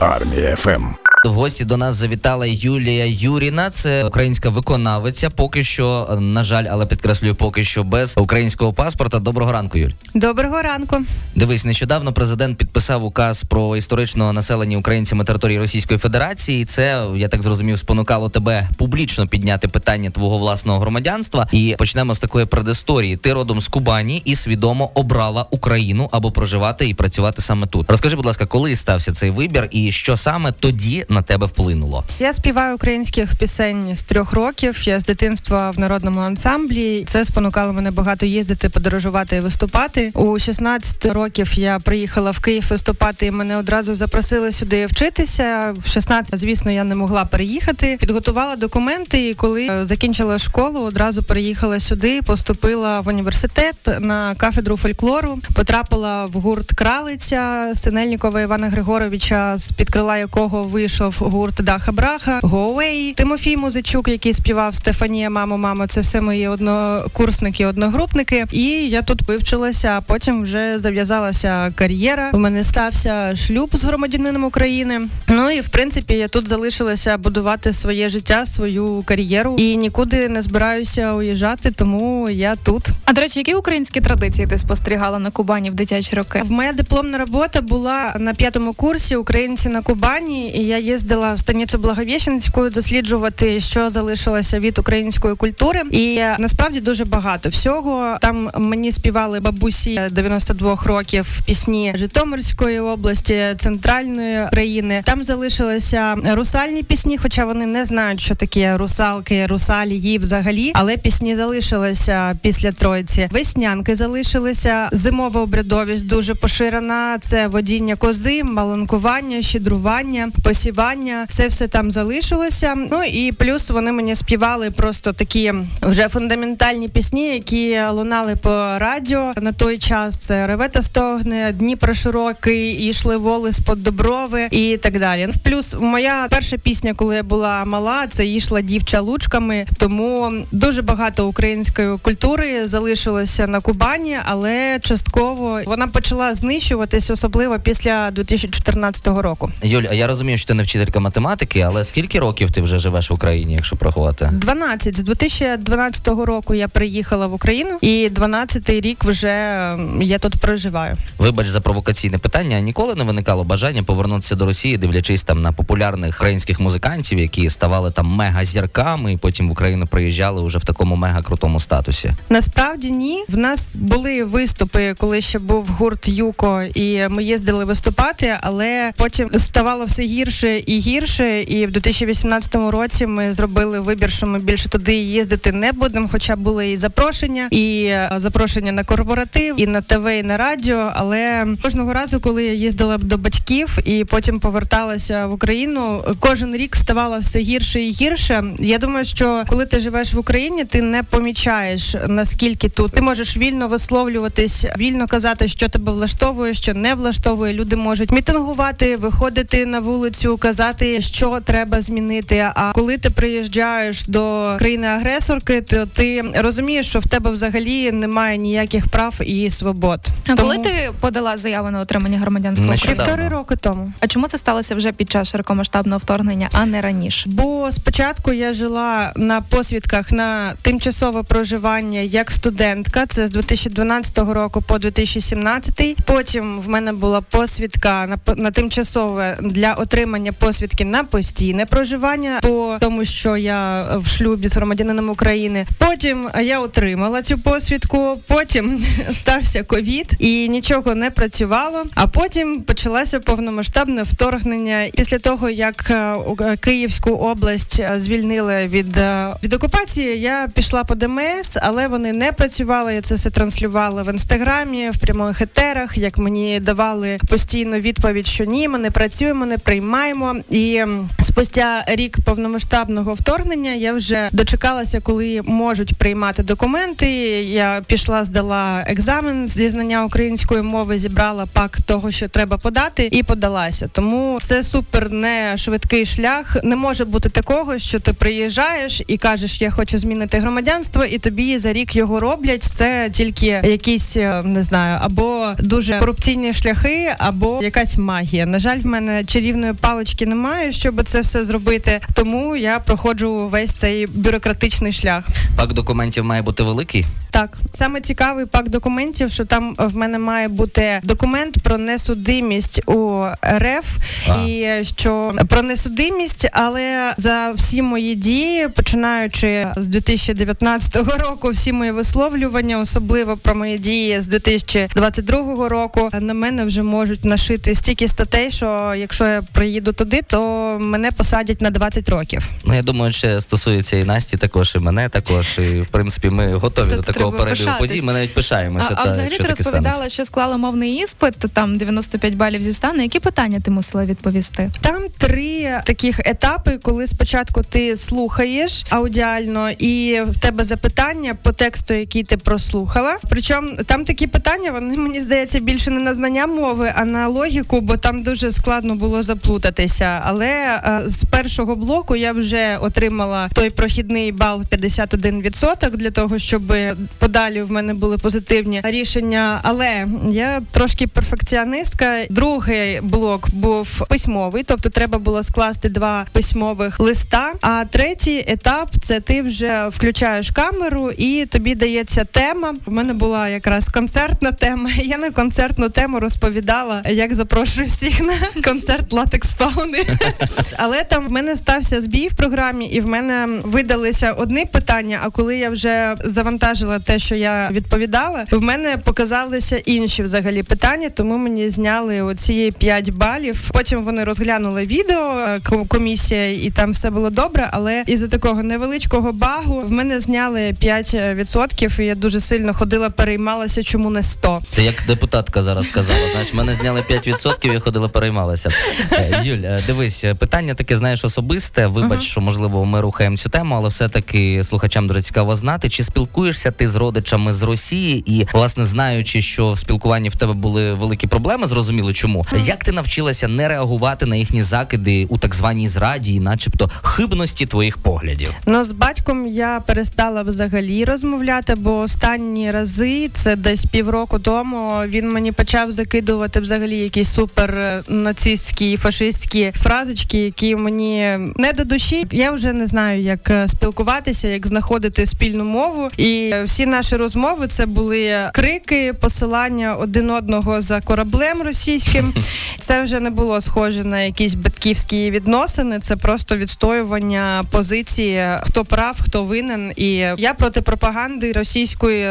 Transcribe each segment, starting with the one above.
Армія ФМ. В гості до нас завітала Юлія Юріна. Це українська виконавиця. Поки що, на жаль, але підкреслюю, поки що без українського паспорта. Доброго ранку, Юль. Доброго ранку. Дивись, нещодавно президент підписав указ про історично населені українцями території Російської Федерації. Це я так зрозумів, спонукало тебе публічно підняти питання твого власного громадянства. І почнемо з такої предісторії. Ти родом з Кубані і свідомо обрала Україну або проживати і працювати саме тут. Розкажи, будь ласка, коли стався цей вибір, і що саме тоді на тебе вплинуло? Я співаю українських пісень з трьох років. Я з дитинства в народному ансамблі. Це спонукало мене багато їздити, подорожувати і виступати. У 16 років я приїхала в Київ виступати. і Мене одразу запросили сюди вчитися. В 16, звісно, я не могла переїхати. Підготувала документи. І коли е, закінчила школу, одразу переїхала сюди. Поступила в університет на кафедру фольклору. Потрапила в гурт Кралиця Синельнікова Івана Григоровича, з під крила якого вийшов вийшов гурт Даха Браха, Гоуей, Тимофій Музичук, який співав Стефанія, мамо, мамо. Це все мої однокурсники, одногрупники. І я тут вивчилася. а Потім вже зав'язалася кар'єра. У мене стався шлюб з громадянином України. Ну і в принципі я тут залишилася будувати своє життя, свою кар'єру і нікуди не збираюся уїжджати, тому я тут. А до речі, які українські традиції ти спостерігала на Кубані в дитячі роки? Моя дипломна робота була на п'ятому курсі Українці на Кубані, і я їздила в станицю Благовіщенську досліджувати, що залишилося від української культури, і насправді дуже багато всього. Там мені співали бабусі 92 років пісні Житомирської області, центральної країни. Там залишилися русальні пісні, хоча вони не знають, що таке русалки, русалії взагалі, але пісні залишилися після Троїці. Веснянки залишилися. Зимова обрядовість дуже поширена. Це водіння кози, маланкування, щедрування, посівання співання, це все там залишилося. Ну і плюс вони мені співали просто такі вже фундаментальні пісні, які лунали по радіо на той час. Це Ревета стогне, Дніпро широкий, і йшли воли з под доброви і так далі. Плюс моя перша пісня, коли я була мала, це йшла дівча лучками. Тому дуже багато української культури залишилося на Кубані, але частково вона почала знищуватись, особливо після 2014 року. Юль, я розумію, що ти не вчителька математики, але скільки років ти вже живеш в Україні, якщо порахувати? 12. З 2012 року я приїхала в Україну, і 12-й рік вже я тут проживаю. Вибач за провокаційне питання. Ніколи не виникало бажання повернутися до Росії, дивлячись там на популярних українських музикантів, які ставали там мега-зірками, і потім в Україну приїжджали уже в такому мега-крутому статусі. Насправді ні. В нас були виступи, коли ще був гурт Юко, і ми їздили виступати, але потім ставало все гірше і гірше. І в 2018 році ми зробили вибір, що ми більше туди їздити не будемо. Хоча були і запрошення, і е, запрошення на корпоратив, і на ТВ, і на радіо. Але кожного разу, коли я їздила до батьків і потім поверталася в Україну, кожен рік ставало все гірше і гірше. Я думаю, що коли ти живеш в Україні, ти не помічаєш наскільки тут ти можеш вільно висловлюватись, вільно казати, що тебе влаштовує, що не влаштовує. Люди можуть мітингувати, виходити на вулицю, казати, що треба змінити. А коли ти приїжджаєш до країни-агресорки, то ти розумієш, що в тебе взагалі немає ніяких прав і свобод. А Тому... коли ти подала заяву на отримання громадянства півтори роки тому? А чому це сталося вже під час широкомасштабного вторгнення, а не раніше? Бо спочатку я жила на посвідках на тимчасове проживання як студентка. Це з 2012 року по 2017. Потім в мене була посвідка на на тимчасове для отримання посвідки на постійне проживання, по тому, що я в шлюбі з громадянином України. Потім я отримала цю посвідку. Потім стався ковід і нічого не працювало. А потім почалося повномасштабне вторгнення. Після того як е, Київську область е, звільнили від е, від окупації, я пішла по ДМС, але вони не працювали. Я це все транслювала в інстаграмі, в прямих етерах. Як мені давали постійно відповідь, що ні, ми не працюємо, не приймаємо розуміємо. І спустя рік повномасштабного вторгнення я вже дочекалася, коли можуть приймати документи. Я пішла, здала екзамен зі знання української мови, зібрала пак того, що треба подати, і подалася. Тому це супер не швидкий шлях. Не може бути такого, що ти приїжджаєш і кажеш, я хочу змінити громадянство, і тобі за рік його роблять. Це тільки якісь е, не знаю, або дуже корупційні шляхи, або якась магія. На жаль, в мене чарівної палички немає, щоб це все зробити. Тому я проходжу весь цей бюрократичний шлях. Пак документів має бути великий. Так, саме цікавий пак документів, що там в мене має бути документ про несудимість у РФ, А. і що про несудимість, але за всі мої дії, починаючи з 2019 року, всі мої висловлювання, особливо про мої дії з 2022 року, на мене вже можуть нашити стільки статей, що якщо я приїду туди, то мене посадять на 20 років. Ну я думаю, що стосується і Насті також, і мене також. І в принципі, ми готові Тут до такого перебігу подій. Ми навіть пишаємося. А, а взагалі ти розповідала, станеться. що склала мовний іспит, там 95 балів зі стану. Які питання ти мусила відповісти? Там три таких етапи, коли спочатку ти слухаєш аудіально, і в тебе запитання по тексту, який ти прослухала. Причому там такі питання, вони мені здається більше не на знання мови, а на логіку, бо там дуже складно було заплутатися. Але е, з першого блоку я вже отримала той прохідний бал 51% для того, щоб подалі в мене були позитивні рішення. Але я трошки перфекціоністка. Другий блок був письмовий, тобто треба було скласти два письмових листа. А третій етап це ти вже включаєш камеру і тобі дається тема. У мене була якраз концертна тема. Я на концертну тему розповідала, як запрошую всіх на концерт латекс фауни. Але там в мене стався збій в програмі, і в мене видалися одні питання. А коли я вже завантажила те, що я відповідала, в мене показалися інші взагалі питання, тому мені зняли оці 5 балів. Потім вони розглянули відео, е, комісія, і там все було добре. Але із-за такого невеличкого багу в мене зняли 5%, і я дуже сильно ходила, переймалася, чому не 100. Це як депутатка зараз сказала. Знаєш, мене зняли 5%, я ходила переймалася. Е, Юль, е, дивись, е, питання таке, знаєш, особисте. Вибач, що можливо ми рухаємо цю тему, але все-таки слухачам дуже цікаво знати, чи спілкуєшся ти з родичами з Росії, і власне знаючи, що в спілкуванні в тебе були великі проблеми, зрозуміло чому. Як ти навчилася не реагувати на їхні закиди у так званій зраді, начебто хибності твоїх поглядів? Ну, з батьком я перестала взагалі розмовляти, бо останні рази, це десь півроку тому, він мені почав закидувати взагалі якісь супер е, нацистські фашистські фразочки, які мені не до душі. Я вже не знаю, як е, спілкуватися, як знаходити спільну мову. І всі наші розмови це були крики, посилання один одного за кораблем російським. Це вже не було схоже на якісь батьківські відносини. Це просто відстоювання позиції, хто прав, хто винен. І я проти пропаганди російської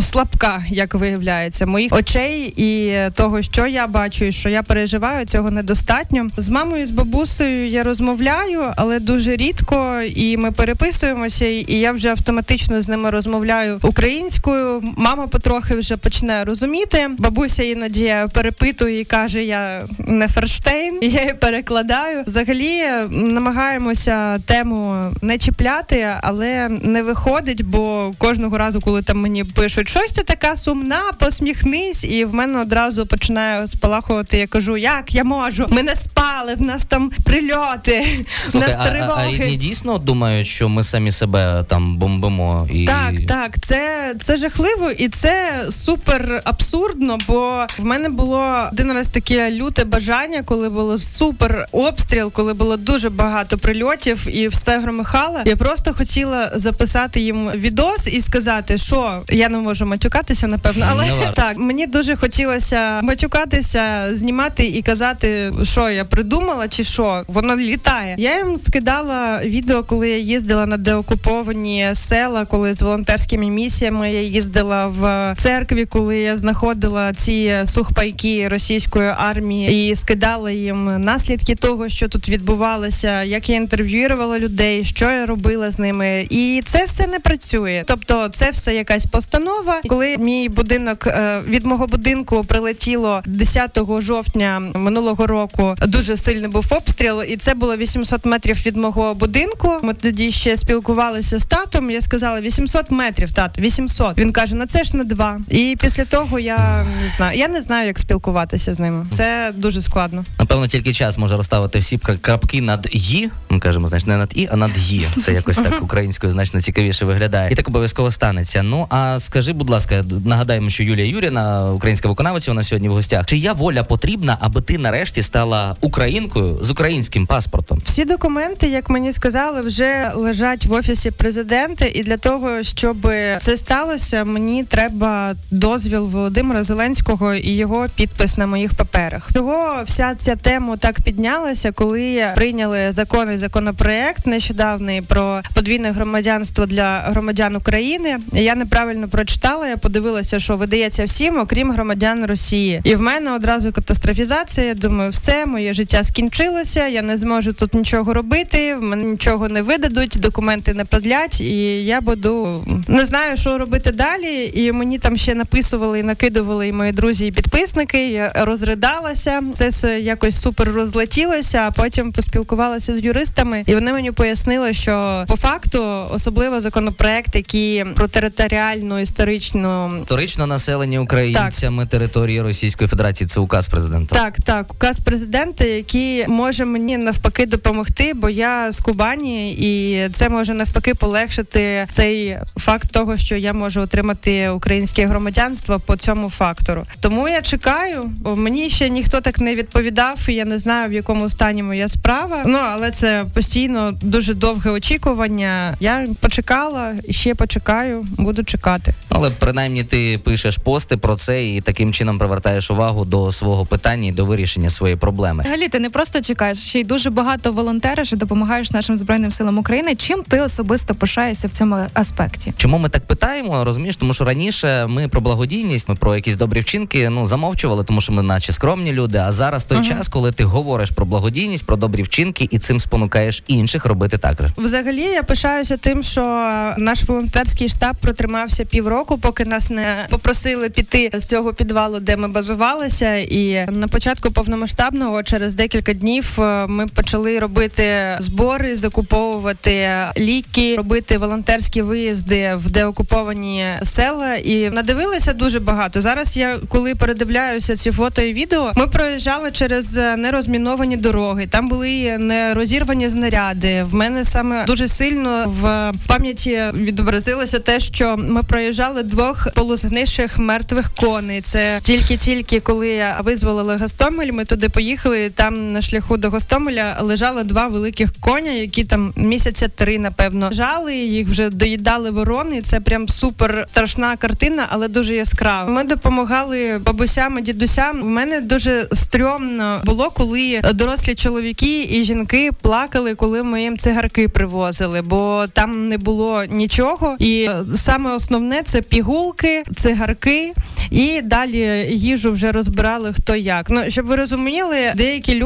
слабка, як виявляється, моїх очей і того, що я бачу, і що я переживаю, цього недостатньо. З мамою, з бабусею я розмовляю, але дуже рідко, і ми переписуємося, і я вже автоматично з ними розмовляю українською. Мама потрохи вже почне розуміти. Бабуся іноді перепитує і каже: Я не Ферштейн, і я її перекладаю. Взагалі намагаємося тему не чіпляти, але не виходить, бо кожного разу, коли там мені пишуть щось ти така сумна, посміхнись, і в мене одразу починає спалахувати. Я кажу, як я можу? Ми не спали, в нас там прильоти, в Слухай, нас а, а, а тривоги. рідні дійсно думають, що ми самі себе там бомбимо і Так, так, це, це жахливо і це супер абсурдно. Бо в мене було один раз таке люте бажання, коли було супер обстріл, коли було дуже багато прильотів і все громихало. Я просто хотіла записати їм відос і сказати, що я не можу матюкатися, напевно, але так мені дуже хотілося матюкатися, знімати і казати, що я придумала, чи що воно літає. Я їм скидала відео, коли я їздила на деокуповані села, коли з волонтерськими місіями я їздила в церкві, коли я знаходила ці сухпайки російської армії і скидала їм наслідки того, що тут відбувалося, як я інтерв'ювала людей, що я робила з ними, і це все не працює. Тобто, це все якась постанова. Коли мій будинок е, від мого будинку прилетіло 10 жовтня минулого року, дуже сильний був обстріл, і це було 800 метрів від мого будинку. Ми тоді ще спілкувалися з татом. Я сказала 800 метрів, тат, 800. Він каже: на це ж на два. І після того я не знаю. Я не знаю, як спілкуватися з ними. Це дуже складно. Напевно, тільки час може розставити всі кра- крапки над «ї». Ми кажемо, знаєш, не над і, а над «ї». Це якось так українською значно цікавіше виглядає. І так обов'язково станеться. Ну а скажи, будь ласка, нагадаємо, що Юлія Юріна, українська виконавиця, нас сьогодні в гостях. Чия воля потрібна, аби ти нарешті стала українкою з українським паспортом? Всі документи, як мені сказали, вже лежать в офісі президента, і для того, щоб це сталося, мені треба дозвіл Володимира Зеленського і його підпис на моїх паперах. Чого вся ця тема так піднялася, коли прийняли закон і законопроект нещодавний про подвійне громадянство для громадян України. Я неправильно прочитала. Я подивилася, що видається всім, окрім громадян Росії. І в мене одразу катастрофізація. Я думаю, все моє життя скінчилося. Я не зможу тут нічого робити. В мене нічого не видадуть, документи не продлять, і я буду не знаю, що робити далі. І мені там ще написували і накидували і мої друзі і підписники. Я розридалася. Це все якось супер розлетілося. А потім поспілкувалася з юристами, і вони мені пояснили, що по факту особливо законопроект, який про територіальну історичну Історично населення українцями території Російської Федерації це указ президента. Так, так, указ президента, який може мені навпаки допомогти, бо я з Кубані, і це може навпаки полегшити цей факт того, що я можу отримати українське громадянство по цьому фактору. Тому я чекаю, бо мені ще ніхто так не відповідав, і я не знаю в якому стані моя справа. Ну але це постійно дуже довге очікування. Я почекала і ще почекаю, буду чекати. Але принаймні ти пишеш пости про це і таким чином привертаєш увагу до свого питання і до вирішення своєї проблеми. Взагалі, ти не просто чекаєш, ще й дуже багато волонтериш і допомагаєш нашим збройним силам України. Чим ти особисто пишаєшся в цьому аспекті? Чому ми так питаємо? Розумієш, тому що раніше ми про благодійність, ми про якісь добрі вчинки ну замовчували, тому що ми, наче скромні люди. А зараз той Ага. час, коли ти говориш про благодійність, про добрі вчинки, і цим спонукаєш інших робити так же. Взагалі я пишаюся тим, що наш волонтерський штаб протримався півроку, поки нас не попросили піти з цього підвалу, де ми базувалися. І на початку повномасштабного, через декілька днів, е, ми почали робити збори, закуповувати ліки, робити волонтерські виїзди в деокуповані села. І надивилися дуже багато. Зараз я коли передивляюся ці фото і відео, ми проїжджали через е, нерозміновані дороги. Там були нерозірвані знаряди. В мене саме дуже сильно в пам'яті відобразилося те, що ми проїжджали двох полузгнивших мертвих коней. Це тільки-тільки коли визволили Гостомель, ми туди поїхали. і На шляху до Гостомеля лежали два великих коня, які там місяця три, напевно, лежали. Їх вже доїдали ворони. Це прям супер страшна картина, але дуже яскрава. Ми допомагали бабусям і дідусям. У мене дуже стрьомно було, коли дорослі чоловіки і жінки плакали, коли ми їм цигарки привозили, бо там не було нічого. І е, саме основне це пігулки, цигарки, і далі їжу вже розбирали хто як. Ну щоб ви розуміли, деякі люди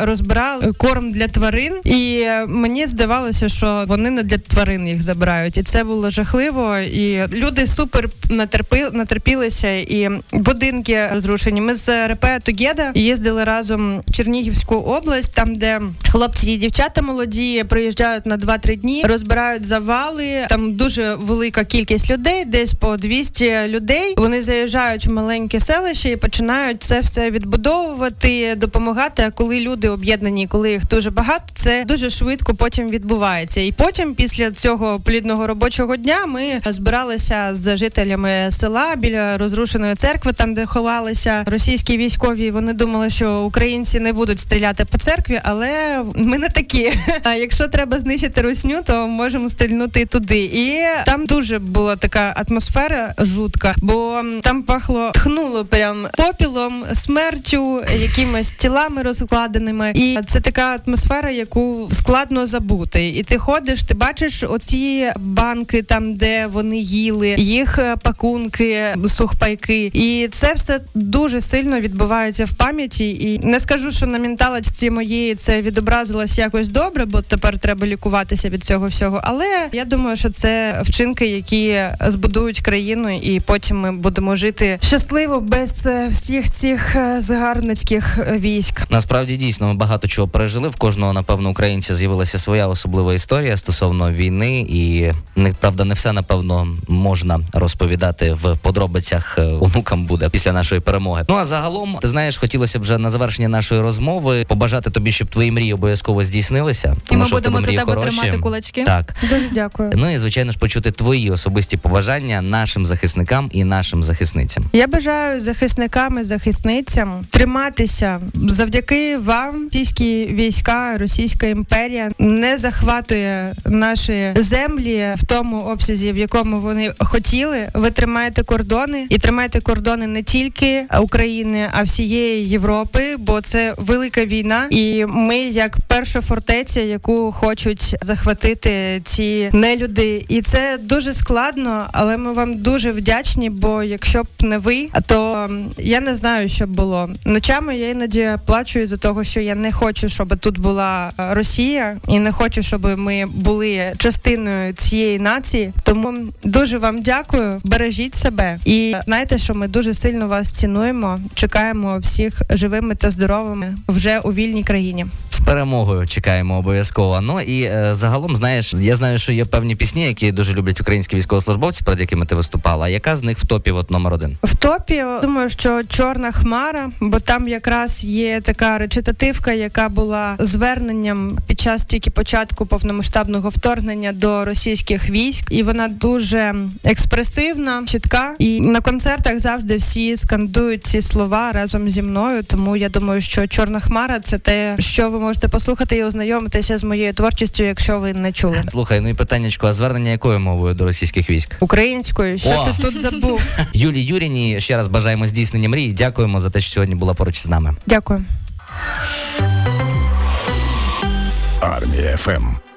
розбирали корм для тварин, і мені здавалося, що вони не для тварин їх забирають, і це було жахливо. І люди супер натерпи, натерпілися, і будинки розрушені. Ми з РП Тугеда їздили разом в Чернігівську область, там де хлопці і дівчата молоді приїжджають на 2-3 дні, розбирають завали. Там дуже велика кількість людей, десь по 200 людей. Вони заїжджають в маленьке селище і починають це все відбудовувати, допомагати. Коли люди об'єднані, коли їх дуже багато, це дуже швидко потім відбувається. І потім, після цього плідного робочого дня, ми збиралися з жителями села біля розрушеної церкви, там де ховалися російські військові. Вони думали, що українці не будуть стріляти по церкві, але ми не такі. А якщо треба знищити русню, то можемо стрільнути туди. І там дуже була така атмосфера жутка, бо там пахло тхнуло прям попілом, смертю, якимись тілами розкладеними. І це така атмосфера, яку складно забути. І ти ходиш, ти бачиш оці банки, там де вони їли, їх е, пакунки, сухпайки, і це все дуже сильно відбувається в пам'яті. І не скажу, що на менталочці моєї це відобразилось якось добре, бо тепер треба лікуватися від цього всього. Але я думаю, що це вчинки, які збудують країну, і потім ми будемо жити щасливо без е, всіх цих е, згарницьких військ. Насправді дійсно ми багато чого пережили. В кожного, напевно, українця з'явилася своя особлива історія стосовно війни, і не правда, не все напевно можна розповідати в подробицях. е, Онукам буде після нашої перемоги. Ну а загалом, ти знаєш, хотілося б вже на завершення нашої розмови побажати тобі, щоб твої мрії обов'язково здійснилися. І тому ми що будемо за тебе хороші. тримати кулачки. Так. Дуже дякую. Ну і звичайно ж почути твої особисті побажання нашим захисникам і нашим захисницям. Я бажаю захисникам і захисницям триматися завдяки вам. Російські війська, Російська імперія не захватує наші землі в тому обсязі, в якому вони хотіли. Ви тримаєте кордони і тримаєте кордони не тільки України, а всієї Європи, бо це велика війна, і ми як перша фортеця, яку хочуть захватити ці нелюди, і це дуже складно, але ми вам дуже вдячні. Бо якщо б не ви, то я не знаю, що б було. Ночами я іноді плачу із-за того, що я не хочу, щоб тут була е, Росія, і не хочу, щоб ми були частиною цієї нації. Тому дуже вам дякую. Бережіть себе і знайте, що ми дуже сильно вас цінуємо. Чекаємо всіх живими та здоровими вже у вільній країні. Перемогою чекаємо обов'язково. Ну і е, загалом, знаєш, я знаю, що є певні пісні, які дуже люблять українські військовослужбовці, перед якими ти виступала. Яка з них в топі от номер один? В топі думаю, що чорна хмара, бо там якраз є така речитативка, яка була зверненням під час тільки початку повномасштабного вторгнення до російських військ, і вона дуже експресивна, чітка. І на концертах завжди всі скандують ці слова разом зі мною. Тому я думаю, що чорна хмара це те, що ви можете послухати і ознайомитися з моєю творчістю, якщо ви не чули. Слухай, ну і питаннячко, а звернення якою мовою до російських військ? Українською, що О! ти тут забув? Юлії Юріні ще раз бажаємо здійснення мрії. Дякуємо за те, що сьогодні була поруч з нами. Дякую. Армія ФМ.